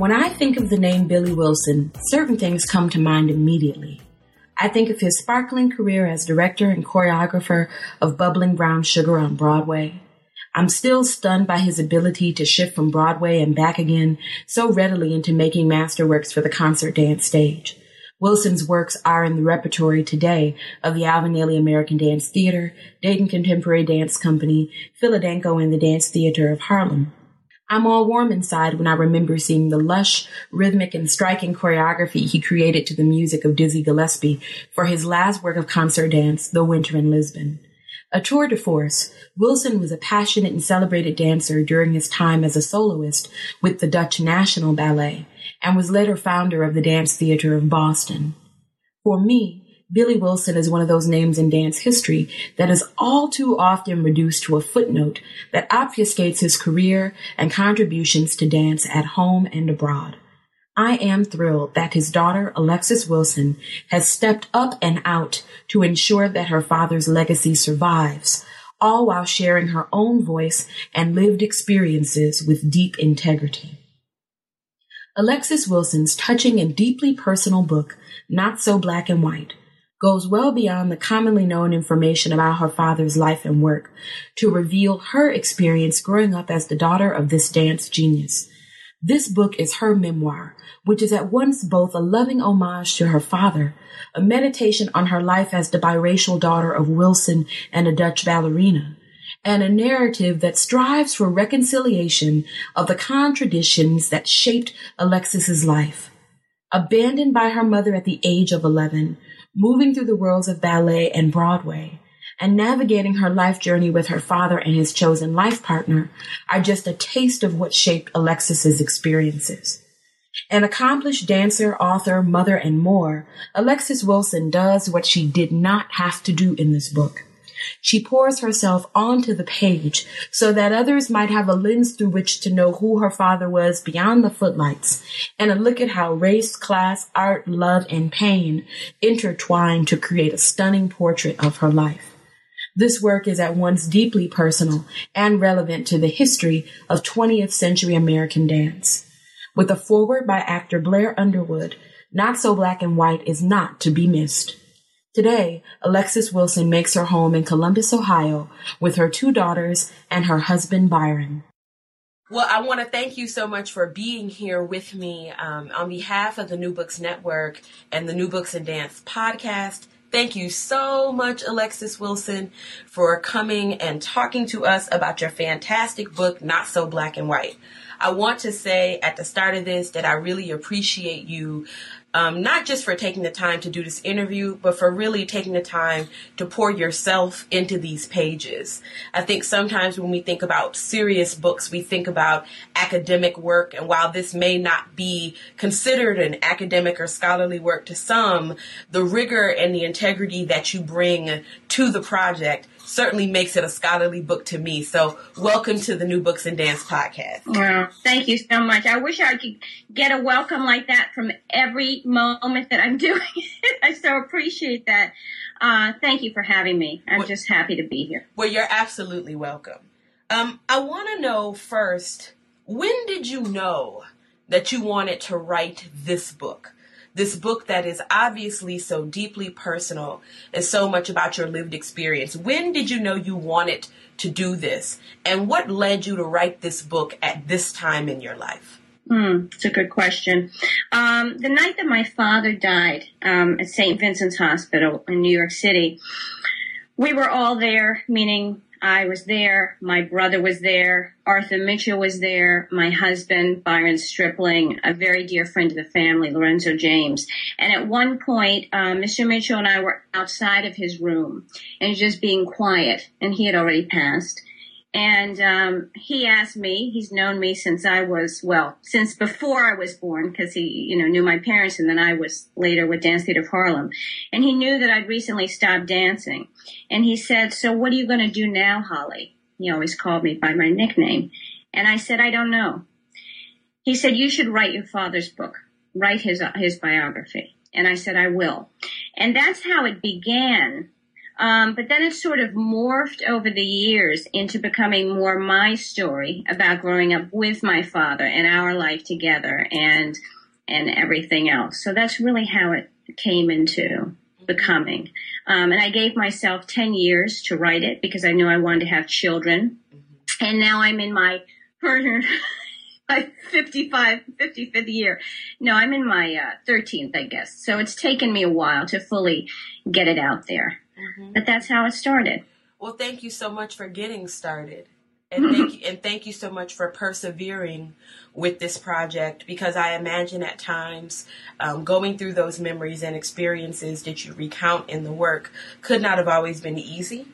When I think of the name Billy Wilson, certain things come to mind immediately. I think of his sparkling career as director and choreographer of Bubbling Brown Sugar on Broadway. I'm still stunned by his ability to shift from Broadway and back again so readily into making masterworks for the concert dance stage. Wilson's works are in the repertory today of the Alvin Ailey American Dance Theater, Dayton Contemporary Dance Company, Philadanco, and the Dance Theater of Harlem. I'm all warm inside when I remember seeing the lush, rhythmic, and striking choreography he created to the music of Dizzy Gillespie for his last work of concert dance, The Winter in Lisbon. A tour de force, Wilson was a passionate and celebrated dancer during his time as a soloist with the Dutch National Ballet and was later founder of the Dance Theater of Boston. For me, Billy Wilson is one of those names in dance history that is all too often reduced to a footnote that obfuscates his career and contributions to dance at home and abroad. I am thrilled that his daughter, Alexis Wilson, has stepped up and out to ensure that her father's legacy survives, all while sharing her own voice and lived experiences with deep integrity. Alexis Wilson's touching and deeply personal book, Not So Black and White, goes well beyond the commonly known information about her father's life and work to reveal her experience growing up as the daughter of this dance genius. This book is her memoir, which is at once both a loving homage to her father, a meditation on her life as the biracial daughter of Wilson and a Dutch ballerina, and a narrative that strives for reconciliation of the contradictions that shaped Alexis's life. Abandoned by her mother at the age of 11, moving through the worlds of ballet and Broadway, and navigating her life journey with her father and his chosen life partner are just a taste of what shaped Alexis's experiences. An accomplished dancer, author, mother, and more, Alexis Wilson does what she did not have to do in this book. She pours herself onto the page so that others might have a lens through which to know who her father was beyond the footlights and a look at how race, class, art, love, and pain intertwine to create a stunning portrait of her life. This work is at once deeply personal and relevant to the history of 20th century American dance. With a foreword by actor Blair Underwood, Not So Black and White is not to be missed. Today, Alexis Wilson makes her home in Columbus, Ohio, with her two daughters and her husband Byron. Well, I want to thank you so much for being here with me um, on behalf of the New Books Network and the New Books and Dance podcast. Thank you so much, Alexis Wilson, for coming and talking to us about your fantastic book, Not So Black and White. I want to say at the start of this that I really appreciate you um, not just for taking the time to do this interview, but for really taking the time to pour yourself into these pages. I think sometimes when we think about serious books, we think about academic work, and while this may not be considered an academic or scholarly work to some, the rigor and the integrity that you bring to the project certainly makes it a scholarly book to me. So, welcome to the New Books and Dance podcast. Well, thank you so much. I wish I could get a welcome like that from every moment that I'm doing it. I so appreciate that. Uh, thank you for having me. I'm well, just happy to be here. Well, you're absolutely welcome. Um, I want to know first, when did you know that you wanted to write this book? This book that is obviously so deeply personal and so much about your lived experience. When did you know you wanted to do this? And what led you to write this book at this time in your life? Hmm, it's a good question. Um, the night that my father died um, at St. Vincent's Hospital in New York City, we were all there, meaning I was there. My brother was there. Arthur Mitchell was there. My husband, Byron Stripling, a very dear friend of the family, Lorenzo James. And at one point, uh, Mr. Mitchell and I were outside of his room and just being quiet, and he had already passed. And um, he asked me. He's known me since I was well, since before I was born, because he, you know, knew my parents, and then I was later with Dance Theater of Harlem. And he knew that I'd recently stopped dancing. And he said, "So what are you going to do now, Holly?" He always called me by my nickname, and I said, "I don't know." He said, "You should write your father's book, write his his biography." And I said, "I will." And that's how it began um, but then it sort of morphed over the years into becoming more my story about growing up with my father and our life together and and everything else. So that's really how it came into becoming. Um, and I gave myself 10 years to write it because I knew I wanted to have children. And now I'm in my my 55, 55th year. No, I'm in my uh, 13th, I guess. So it's taken me a while to fully get it out there. Mm-hmm. But that's how it started. Well, thank you so much for getting started. And thank you, and thank you so much for persevering with this project because I imagine at times um, going through those memories and experiences that you recount in the work could not have always been easy.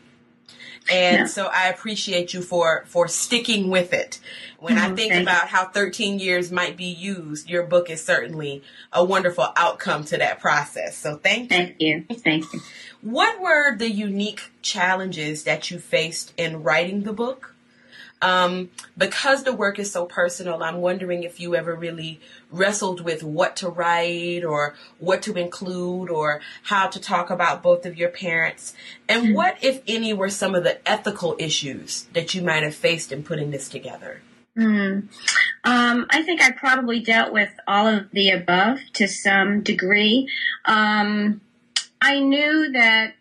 And yeah. so I appreciate you for for sticking with it. When mm-hmm, I think about you. how 13 years might be used, your book is certainly a wonderful outcome to that process. So thank you. Thank you. Thank you. What were the unique challenges that you faced in writing the book? Um, because the work is so personal, I'm wondering if you ever really wrestled with what to write or what to include or how to talk about both of your parents. And mm-hmm. what, if any, were some of the ethical issues that you might have faced in putting this together? Mm. Um, I think I probably dealt with all of the above to some degree. Um, I knew that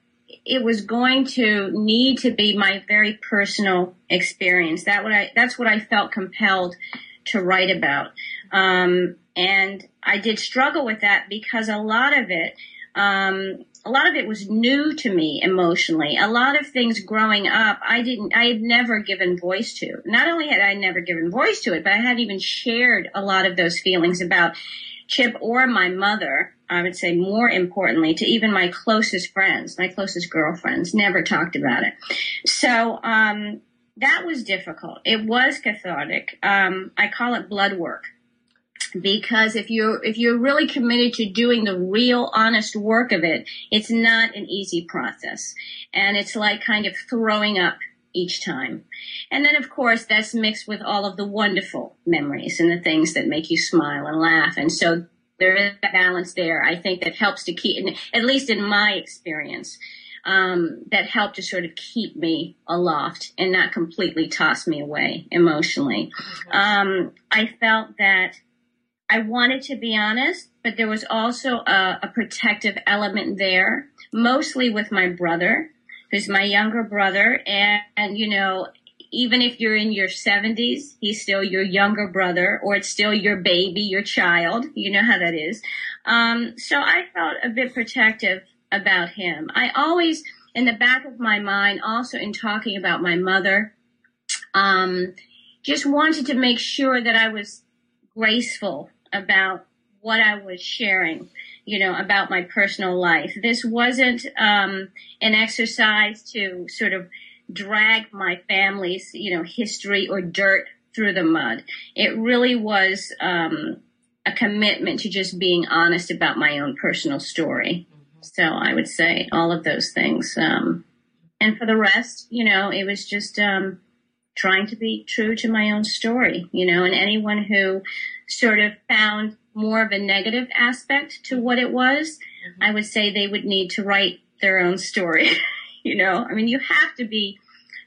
it was going to need to be my very personal experience. That what I that's what I felt compelled to write about. Um, and I did struggle with that because a lot of it, um, a lot of it was new to me emotionally. A lot of things growing up, I didn't, I had never given voice to. Not only had I never given voice to it, but I hadn't even shared a lot of those feelings about Chip or my mother I would say more importantly, to even my closest friends, my closest girlfriends, never talked about it. So, um, that was difficult. It was cathartic. Um, I call it blood work because if you're if you're really committed to doing the real honest work of it it's not an easy process and it's like kind of throwing up each time and then of course that's mixed with all of the wonderful memories and the things that make you smile and laugh and so there is a balance there. I think that helps to keep, at least in my experience, um, that helped to sort of keep me aloft and not completely toss me away emotionally. Mm-hmm. Um, I felt that I wanted to be honest, but there was also a, a protective element there, mostly with my brother, who's my younger brother, and, and you know, even if you're in your 70s, he's still your younger brother, or it's still your baby, your child. You know how that is. Um, so I felt a bit protective about him. I always, in the back of my mind, also in talking about my mother, um, just wanted to make sure that I was graceful about what I was sharing, you know, about my personal life. This wasn't um, an exercise to sort of drag my family's, you know, history or dirt through the mud. It really was um, a commitment to just being honest about my own personal story. Mm-hmm. So I would say all of those things. Um, and for the rest, you know, it was just um, trying to be true to my own story, you know, and anyone who sort of found more of a negative aspect to what it was, mm-hmm. I would say they would need to write their own story. you know, I mean, you have to be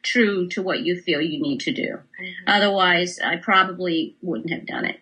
true to what you feel you need to do. Mm-hmm. Otherwise, I probably wouldn't have done it.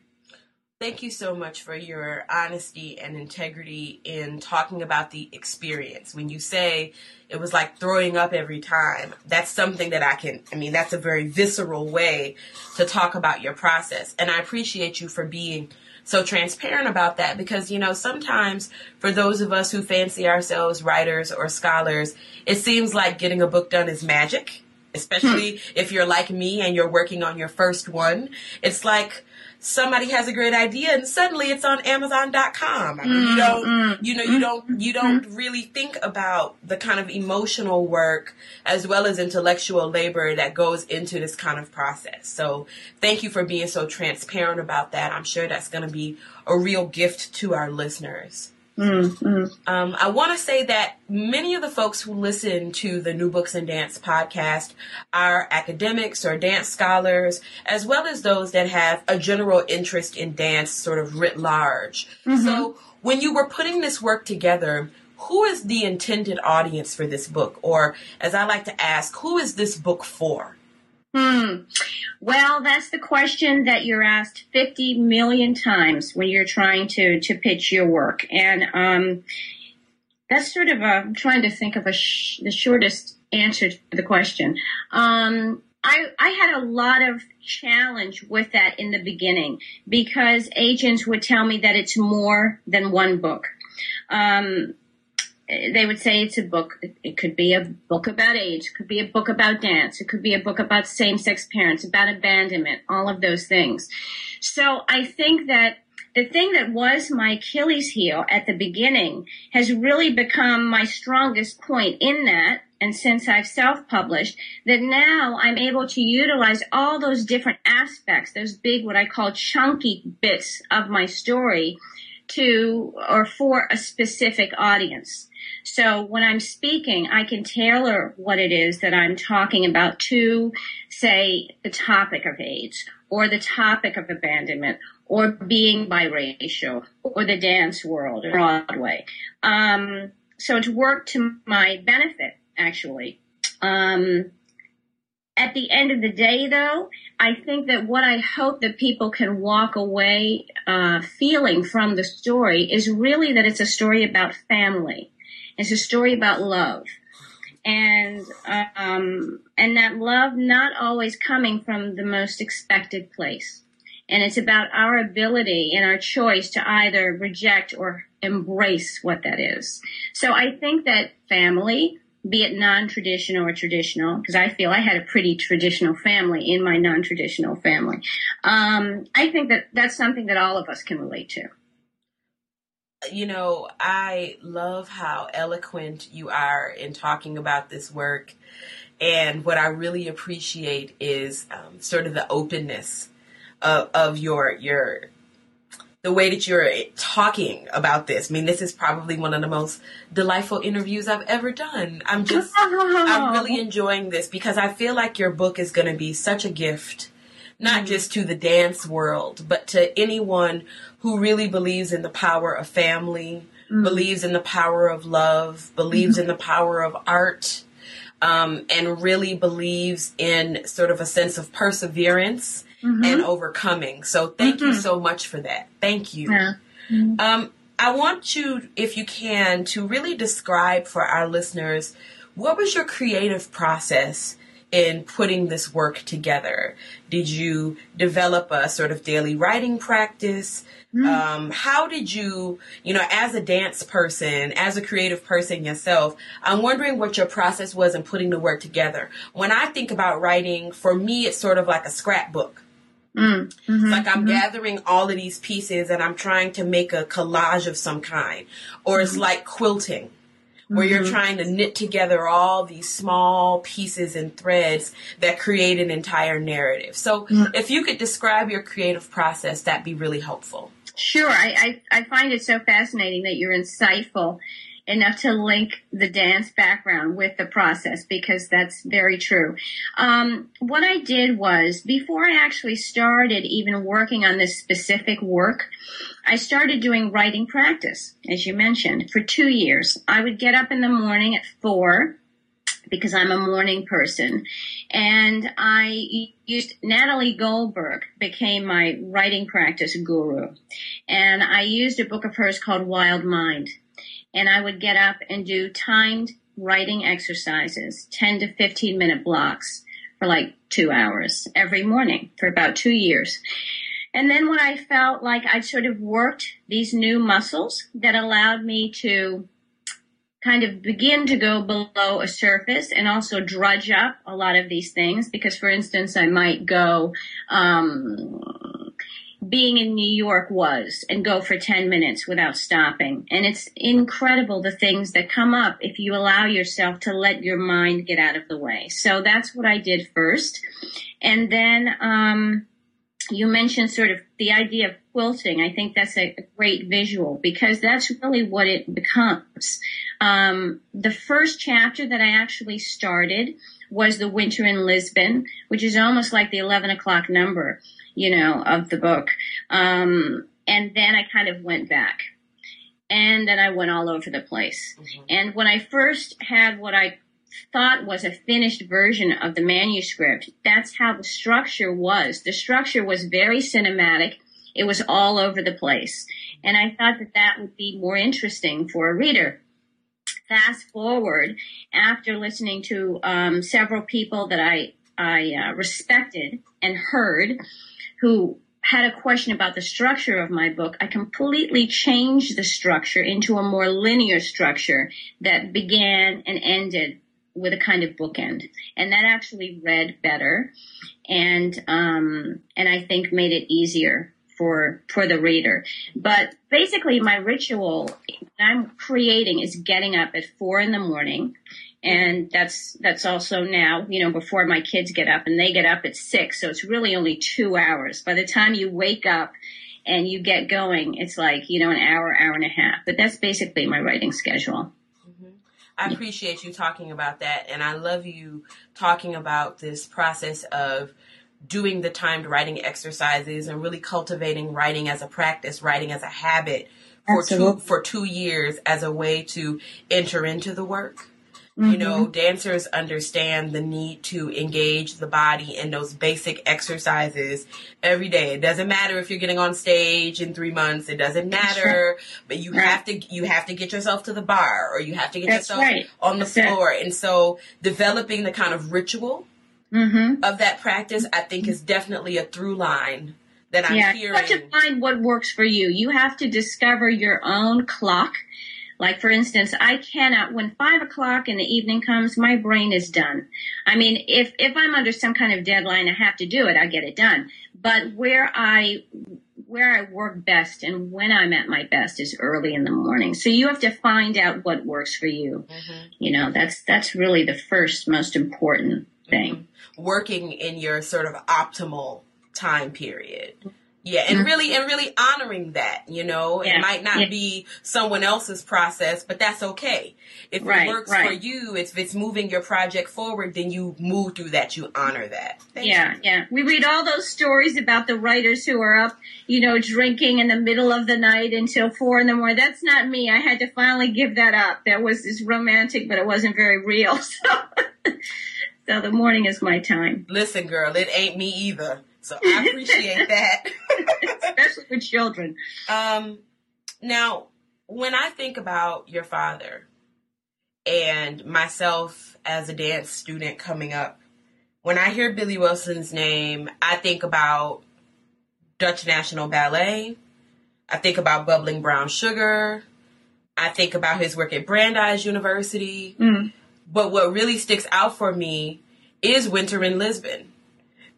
Thank you so much for your honesty and integrity in talking about the experience. When you say it was like throwing up every time, that's something that I can, I mean, that's a very visceral way to talk about your process. And I appreciate you for being so transparent about that because, you know, sometimes for those of us who fancy ourselves writers or scholars, it seems like getting a book done is magic especially hmm. if you're like me and you're working on your first one. It's like somebody has a great idea and suddenly it's on amazon.com. I mean, mm, you don't mm, you know you mm, don't you don't mm. really think about the kind of emotional work as well as intellectual labor that goes into this kind of process. So, thank you for being so transparent about that. I'm sure that's going to be a real gift to our listeners. Mm-hmm. Um, I want to say that many of the folks who listen to the New Books and Dance podcast are academics or dance scholars, as well as those that have a general interest in dance, sort of writ large. Mm-hmm. So, when you were putting this work together, who is the intended audience for this book? Or, as I like to ask, who is this book for? Hmm. Well, that's the question that you're asked 50 million times when you're trying to, to pitch your work. And, um, that's sort of a, I'm trying to think of a sh- the shortest answer to the question. Um, I, I had a lot of challenge with that in the beginning because agents would tell me that it's more than one book. Um, they would say it's a book. It could be a book about age. It could be a book about dance. It could be a book about same-sex parents, about abandonment, all of those things. So I think that the thing that was my Achilles heel at the beginning has really become my strongest point in that. And since I've self-published, that now I'm able to utilize all those different aspects, those big, what I call chunky bits of my story to or for a specific audience. So when I'm speaking, I can tailor what it is that I'm talking about to, say, the topic of AIDS or the topic of abandonment or being biracial or the dance world or Broadway. Um, so it's worked to my benefit, actually. Um, at the end of the day, though, I think that what I hope that people can walk away uh, feeling from the story is really that it's a story about family. It's a story about love. And, um, and that love not always coming from the most expected place. And it's about our ability and our choice to either reject or embrace what that is. So I think that family, be it non-traditional or traditional, because I feel I had a pretty traditional family in my non-traditional family. Um, I think that that's something that all of us can relate to you know, I love how eloquent you are in talking about this work. And what I really appreciate is um, sort of the openness of, of your your the way that you're talking about this. I mean, this is probably one of the most delightful interviews I've ever done. I'm just, I'm really enjoying this because I feel like your book is going to be such a gift not mm-hmm. just to the dance world, but to anyone who really believes in the power of family, mm-hmm. believes in the power of love, believes mm-hmm. in the power of art, um, and really believes in sort of a sense of perseverance mm-hmm. and overcoming. So thank you mm-hmm. so much for that. Thank you. Yeah. Mm-hmm. Um, I want you, if you can, to really describe for our listeners what was your creative process in putting this work together? Did you develop a sort of daily writing practice? Mm. Um, how did you, you know, as a dance person, as a creative person yourself, I'm wondering what your process was in putting the work together. When I think about writing, for me, it's sort of like a scrapbook. Mm, mm-hmm, like I'm mm-hmm. gathering all of these pieces and I'm trying to make a collage of some kind. Or it's mm-hmm. like quilting where mm-hmm. you're trying to knit together all these small pieces and threads that create an entire narrative. So mm-hmm. if you could describe your creative process, that'd be really helpful. Sure. I, I, I find it so fascinating that you're insightful enough to link the dance background with the process because that's very true. Um, what I did was before I actually started even working on this specific work, I started doing writing practice, as you mentioned, for two years. I would get up in the morning at four because I'm a morning person. And I used Natalie Goldberg became my writing practice guru. And I used a book of hers called Wild Mind and I would get up and do timed writing exercises, 10 to 15 minute blocks for like two hours every morning for about two years. And then when I felt like I'd sort of worked these new muscles that allowed me to kind of begin to go below a surface and also drudge up a lot of these things. Because for instance i might go um, being in new york was and go for 10 minutes without stopping. And it's incredible the things that come up if you allow yourself to let your mind get out of the way. So that's what i did first. And then um, you mentioned sort of the idea of quilting. I think that's a, great visual because that's really what it becomes. Um, the first chapter that I actually started was the winter in Lisbon, which is almost like the 11 o'clock number, you know, of the book. Um, and then I kind of went back and then I went all over the place. Mm-hmm. And when I first had what I thought was a finished version of the manuscript. That's how the structure was. The structure was very cinematic. It was all over the place. And I thought that that would be more interesting for a reader. Fast forward, after listening to um, several people that I, I uh, respected and heard who had a question about the structure of my book, I completely changed the structure into a more linear structure that began and ended with a kind of bookend, and that actually read better, and um, and I think made it easier for for the reader. But basically, my ritual I'm creating is getting up at four in the morning, and that's that's also now you know before my kids get up, and they get up at six, so it's really only two hours. By the time you wake up and you get going, it's like you know an hour, hour and a half. But that's basically my writing schedule. I appreciate you talking about that. And I love you talking about this process of doing the timed writing exercises and really cultivating writing as a practice, writing as a habit for Absolutely. two for two years as a way to enter into the work. Mm-hmm. You know, dancers understand the need to engage the body in those basic exercises every day. It doesn't matter if you're getting on stage in three months. It doesn't matter, but you right. have to, you have to get yourself to the bar or you have to get That's yourself right. on the That's floor. It. And so developing the kind of ritual mm-hmm. of that practice, I think is definitely a through line that I'm yeah, hearing. You have to find what works for you. You have to discover your own clock like for instance, I cannot, when five o'clock in the evening comes, my brain is done. I mean, if, if I'm under some kind of deadline, I have to do it, I get it done. But where I, where I work best and when I'm at my best is early in the morning. So you have to find out what works for you. Mm-hmm. You know, that's, that's really the first most important thing. Mm-hmm. Working in your sort of optimal time period. Yeah, and mm-hmm. really and really honoring that, you know. Yeah. It might not yeah. be someone else's process, but that's okay. If right, it works right. for you, if it's moving your project forward, then you move through that, you honor that. Thank yeah, you. yeah. We read all those stories about the writers who are up, you know, drinking in the middle of the night until four in the morning. That's not me. I had to finally give that up. That was this romantic, but it wasn't very real. So so the morning is my time. Listen, girl, it ain't me either. So I appreciate that. Especially with children. Um, now, when I think about your father and myself as a dance student coming up, when I hear Billy Wilson's name, I think about Dutch National Ballet. I think about Bubbling Brown Sugar. I think about his work at Brandeis University. Mm. But what really sticks out for me is Winter in Lisbon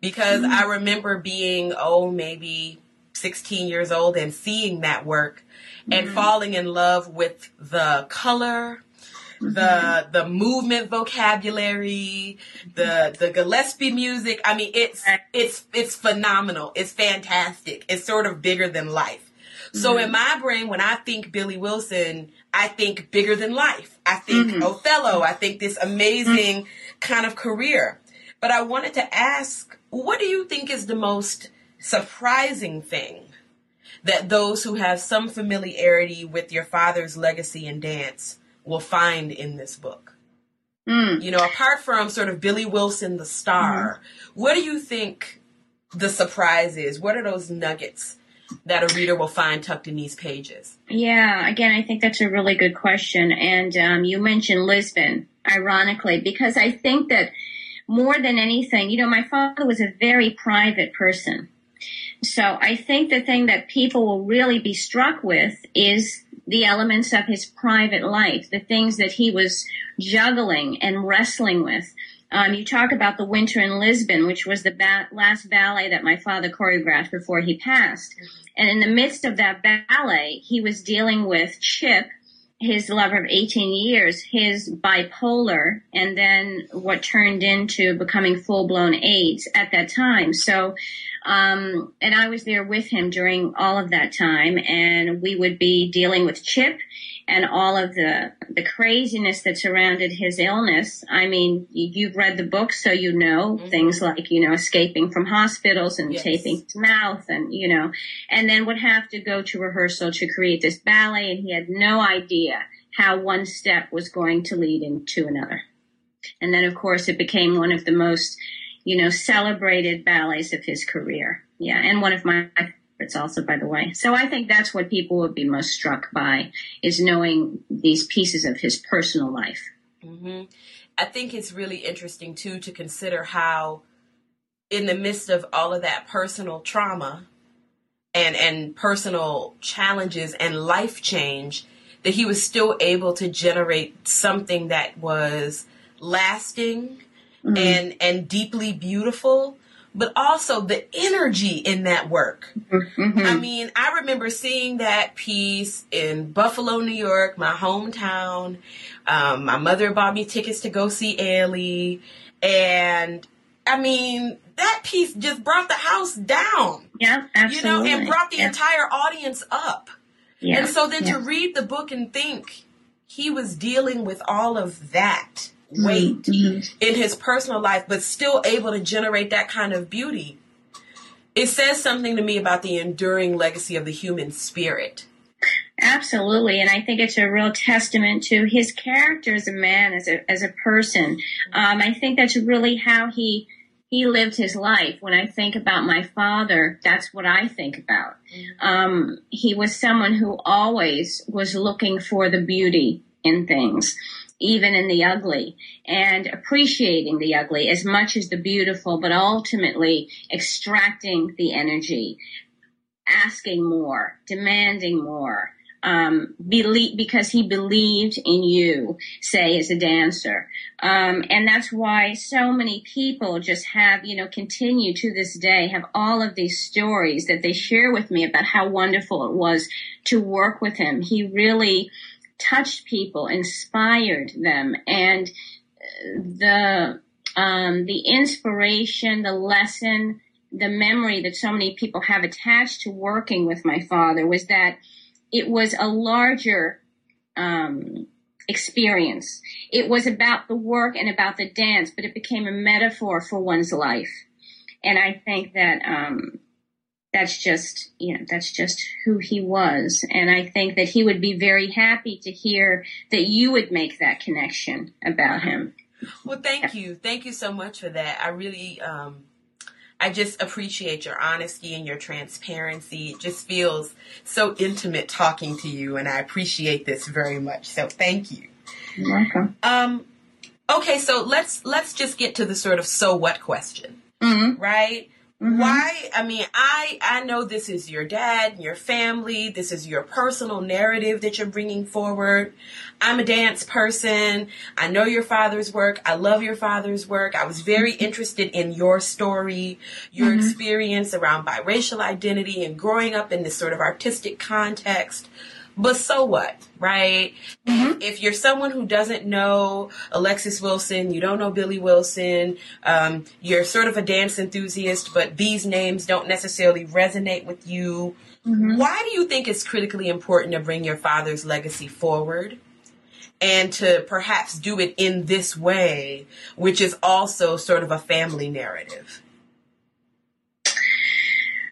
because mm-hmm. I remember being, oh, maybe 16 years old and seeing that work and mm-hmm. falling in love with the color, mm-hmm. the the movement vocabulary, the the Gillespie music. I mean, it's it's it's phenomenal. It's fantastic. It's sort of bigger than life. So mm-hmm. in my brain, when I think Billy Wilson, I think bigger than life. I think mm-hmm. Othello. I think this amazing mm-hmm. kind of career. But I wanted to ask what do you think is the most surprising thing that those who have some familiarity with your father's legacy in dance will find in this book? Mm. You know, apart from sort of Billy Wilson, the star, mm. what do you think the surprise is? What are those nuggets that a reader will find tucked in these pages? Yeah, again, I think that's a really good question. And um, you mentioned Lisbon, ironically, because I think that more than anything, you know, my father was a very private person. So I think the thing that people will really be struck with is the elements of his private life, the things that he was juggling and wrestling with. Um, you talk about the winter in Lisbon, which was the ba- last ballet that my father choreographed before he passed. And in the midst of that ballet, he was dealing with Chip, his lover of 18 years, his bipolar, and then what turned into becoming full blown AIDS at that time. So, um, and I was there with him during all of that time, and we would be dealing with Chip and all of the the craziness that surrounded his illness. I mean, you've read the book, so you know mm-hmm. things like you know escaping from hospitals and yes. taping his mouth, and you know, and then would have to go to rehearsal to create this ballet, and he had no idea how one step was going to lead into another. And then, of course, it became one of the most you know celebrated ballets of his career. Yeah, and one of my it's also, by the way. So I think that's what people would be most struck by is knowing these pieces of his personal life. Mm-hmm. I think it's really interesting too to consider how, in the midst of all of that personal trauma and and personal challenges and life change, that he was still able to generate something that was lasting mm-hmm. and and deeply beautiful but also the energy in that work. Mm-hmm. I mean, I remember seeing that piece in Buffalo, New York, my hometown. Um, my mother bought me tickets to go see Ailey. And I mean, that piece just brought the house down. Yeah, absolutely. You know, and brought the yeah. entire audience up. Yeah. And so then yeah. to read the book and think he was dealing with all of that weight mm-hmm. in his personal life, but still able to generate that kind of beauty. It says something to me about the enduring legacy of the human spirit. Absolutely, and I think it's a real testament to his character as a man, as a as a person. Um, I think that's really how he he lived his life. When I think about my father, that's what I think about. Mm-hmm. Um, he was someone who always was looking for the beauty in things even in the ugly and appreciating the ugly as much as the beautiful, but ultimately extracting the energy, asking more, demanding more, um, believe, because he believed in you, say, as a dancer. Um, and that's why so many people just have, you know, continue to this day, have all of these stories that they share with me about how wonderful it was to work with him. He really, touched people, inspired them, and the um, the inspiration, the lesson, the memory that so many people have attached to working with my father was that it was a larger um, experience. It was about the work and about the dance, but it became a metaphor for one's life. And I think that um, that's just you know that's just who he was and i think that he would be very happy to hear that you would make that connection about him well thank you thank you so much for that i really um I just appreciate your honesty and your transparency. It just feels so intimate talking to you, and I appreciate this very much. So thank you. You're welcome. Um, okay, so let's let's just get to the sort of so what question, mm-hmm. right? Mm-hmm. Why? I mean, I I know this is your dad, your family. This is your personal narrative that you're bringing forward. I'm a dance person. I know your father's work. I love your father's work. I was very mm-hmm. interested in your story, your mm-hmm. experience around biracial identity and growing up in this sort of artistic context. But so what, right? Mm-hmm. If you're someone who doesn't know Alexis Wilson, you don't know Billy Wilson, um, you're sort of a dance enthusiast, but these names don't necessarily resonate with you. Mm-hmm. Why do you think it's critically important to bring your father's legacy forward? And to perhaps do it in this way, which is also sort of a family narrative?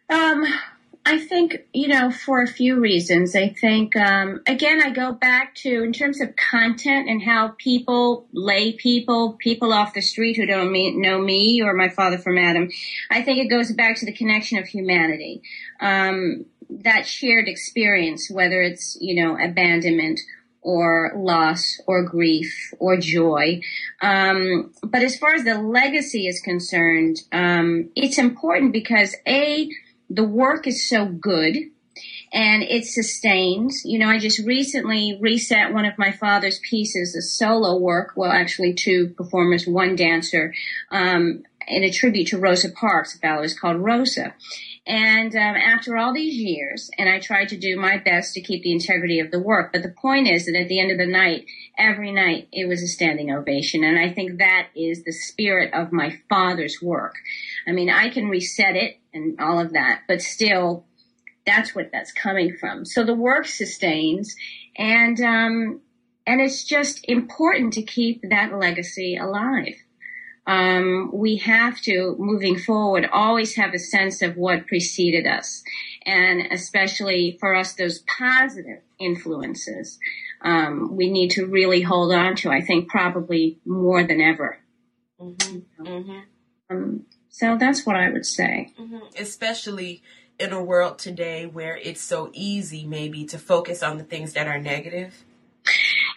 Um, I think, you know, for a few reasons. I think, um, again, I go back to in terms of content and how people, lay people, people off the street who don't meet, know me or my father from Adam, I think it goes back to the connection of humanity. Um, that shared experience, whether it's, you know, abandonment or loss or grief or joy. Um, but as far as the legacy is concerned, um, it's important because A, the work is so good and it sustains. You know, I just recently reset one of my father's pieces, a solo work. Well, actually, two performers, one dancer, um, in a tribute to Rosa Parks. The ballet is called Rosa. And um, after all these years, and I tried to do my best to keep the integrity of the work, but the point is that at the end of the night, every night, it was a standing ovation. And I think that is the spirit of my father's work. I mean, I can reset it and all of that, but still, that's what that's coming from. So the work sustains, and um, and it's just important to keep that legacy alive um, we have to, moving forward, always have a sense of what preceded us. And especially for us, those positive influences, um, we need to really hold on to, I think, probably more than ever. Mm-hmm. Mm-hmm. Um, so that's what I would say. Mm-hmm. Especially in a world today where it's so easy, maybe, to focus on the things that are negative.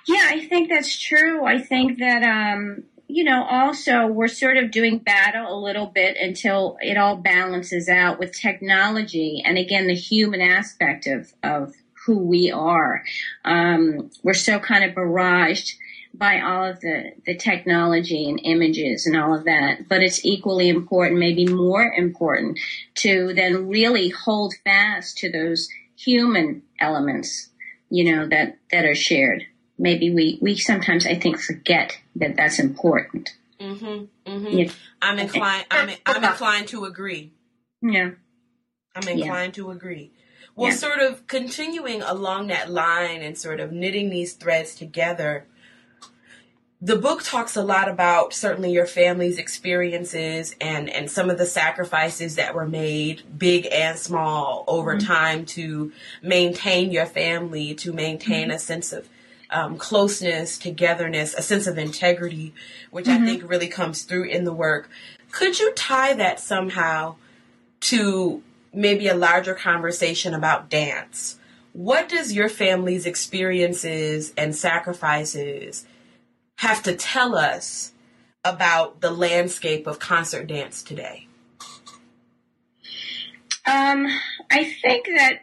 Yeah, I think that's true. I think that um, you know, also we're sort of doing battle a little bit until it all balances out with technology and again the human aspect of of who we are. Um, we're so kind of barraged by all of the the technology and images and all of that, but it's equally important, maybe more important, to then really hold fast to those human elements, you know, that that are shared maybe we, we sometimes I think forget that that's important. Mm-hmm, mm-hmm. Yeah. I'm inclined. I'm, I'm inclined to agree. Yeah. I'm inclined yeah. to agree. Well, yeah. sort of continuing along that line and sort of knitting these threads together. The book talks a lot about certainly your family's experiences and, and some of the sacrifices that were made, big and small, over mm-hmm. time to maintain your family, to maintain mm-hmm. a sense of um, closeness, togetherness, a sense of integrity, which mm-hmm. I think really comes through in the work. Could you tie that somehow to maybe a larger conversation about dance? What does your family's experiences and sacrifices have to tell us about the landscape of concert dance today? Um, I think that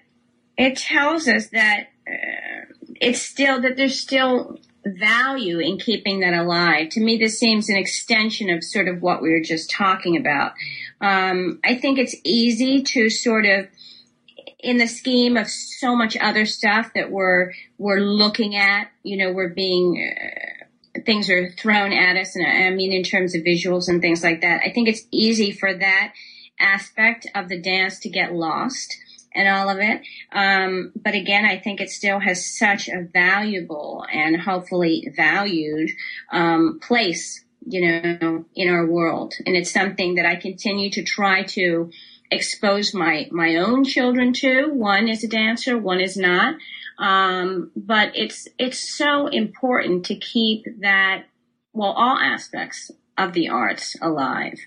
it tells us that uh, it's still that there's still value in keeping that alive. To me, this seems an extension of sort of what we were just talking about. Um, I think it's easy to sort of, in the scheme of so much other stuff that we're we're looking at, you know, we're being uh, things are thrown at us, and I mean in terms of visuals and things like that. I think it's easy for that aspect of the dance to get lost and all of it. Um, but again, I think it still has such a valuable and hopefully valued um, place, you know, in our world. And it's something that I continue to try to expose my my own children to. One is a dancer, one is not. Um, but it's it's so important to keep that well all aspects of the arts alive.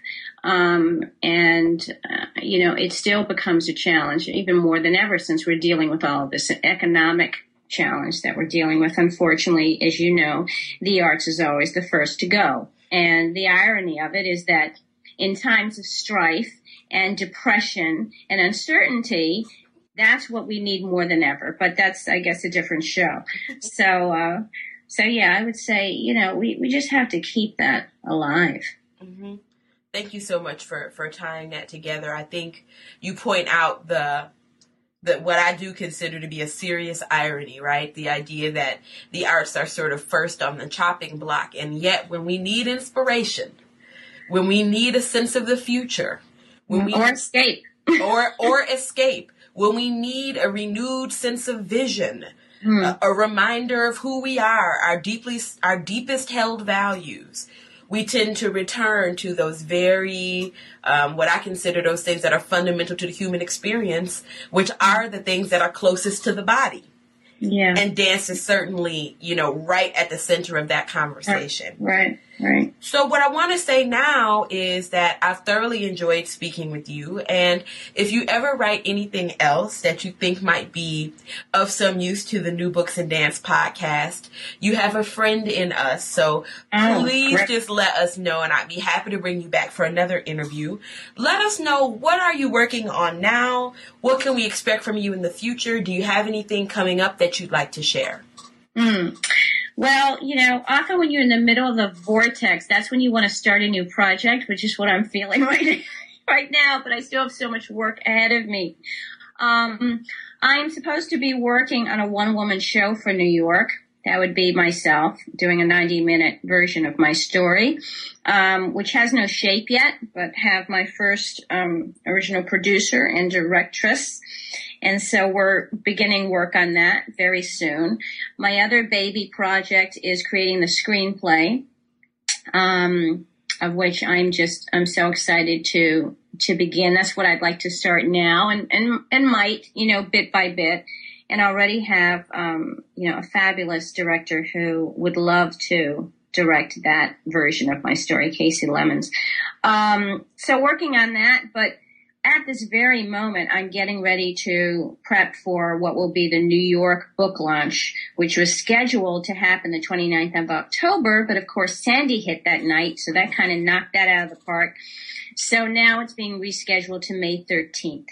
Um, and, uh, you know, it still becomes a challenge, even more than ever, since we're dealing with all this economic challenge that we're dealing with. Unfortunately, as you know, the arts is always the first to go. And the irony of it is that in times of strife and depression and uncertainty, that's what we need more than ever. But that's, I guess, a different show. So, uh, so yeah, I would say, you know, we, we just have to keep that alive. Mm-hmm. Thank you so much for, for tying that together. I think you point out the that what I do consider to be a serious irony, right? The idea that the arts are sort of first on the chopping block, and yet when we need inspiration, when we need a sense of the future, when we or escape, or or escape, when we need a renewed sense of vision, mm. a, a reminder of who we are, our deeply our deepest held values, we tend to return to those very, um, what I consider those things that are fundamental to the human experience, which are the things that are closest to the body. Yeah. And dance is certainly, you know, right at the center of that conversation. Right. Right. So what I want to say now is that I've thoroughly enjoyed speaking with you. And if you ever write anything else that you think might be of some use to the New Books and Dance podcast, you have a friend in us. So Oh, please great. just let us know and I'd be happy to bring you back for another interview. Let us know what are you working on now? What can we expect from you in the future? Do you have anything coming up that you'd like to share? Mm. Well, you know, often when you're in the middle of the vortex, that's when you want to start a new project, which is what I'm feeling right right now. But I still have so much work ahead of me. Um, I'm supposed to be working on a one-woman show for New York. That would be myself doing a 90-minute version of my story, um, which has no shape yet, but have my first um, original producer and directress. And so we're beginning work on that very soon. My other baby project is creating the screenplay, um, of which I'm just I'm so excited to to begin. That's what I'd like to start now, and and and might you know bit by bit. And already have um, you know a fabulous director who would love to direct that version of my story, Kasi Lemmons. Um, so working on that, but at this very moment, I'm getting ready to prep for what will be the New York book launch, which was scheduled to happen the 29th of October. But of course, Sandy hit that night, so that kind of knocked that out of the park. So now it's being rescheduled to May 13th.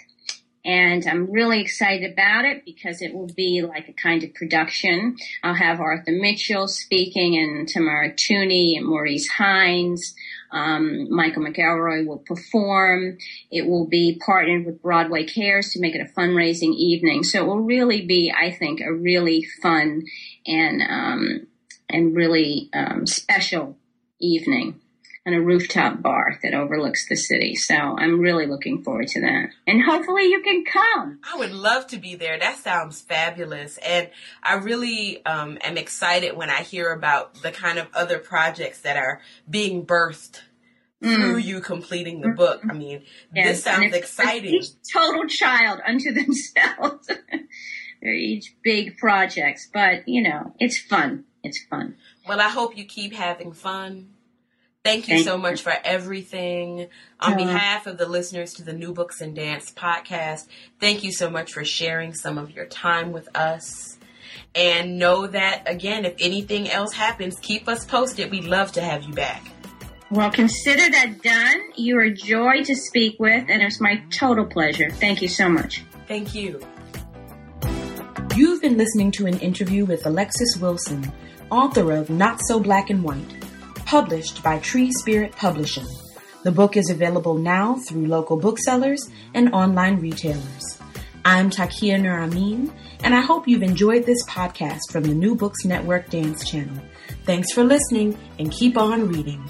And I'm really excited about it because it will be like a kind of production. I'll have Arthur Mitchell speaking and Tamara Tunie and Maurice Hines. Um, Michael McElroy will perform. It will be partnered with Broadway Cares to make it a fundraising evening. So it will really be, I think, a really fun and um, and really um, special evening on a rooftop bar that overlooks the city. So I'm really looking forward to that. And hopefully you can come. I would love to be there. That sounds fabulous. And I really um, am excited when I hear about the kind of other projects that are being birthed through you completing the book. I mean, this Yes, and sounds exciting. Total child unto themselves. They're each big projects, but you know, it's fun. It's fun. Well, I hope you keep having fun. Thank you Thank so you. much for everything. On behalf of the listeners to the New Books in Dance podcast, thank you so much for sharing some of your time with us. And know that, again, if anything else happens, keep us posted. We'd love to have you back. Well, consider that done. You're a joy to speak with, and it's my total pleasure. Thank you so much. Thank you. You've been listening to an interview with Alexis Wilson, author of Not So Black and White, published by Tree Spirit Publishing. The book is available now through local booksellers and online retailers. I'm Takiyah Nur Amin, and I hope you've enjoyed this podcast from the New Books Network Dance Channel. Thanks for listening and keep on reading.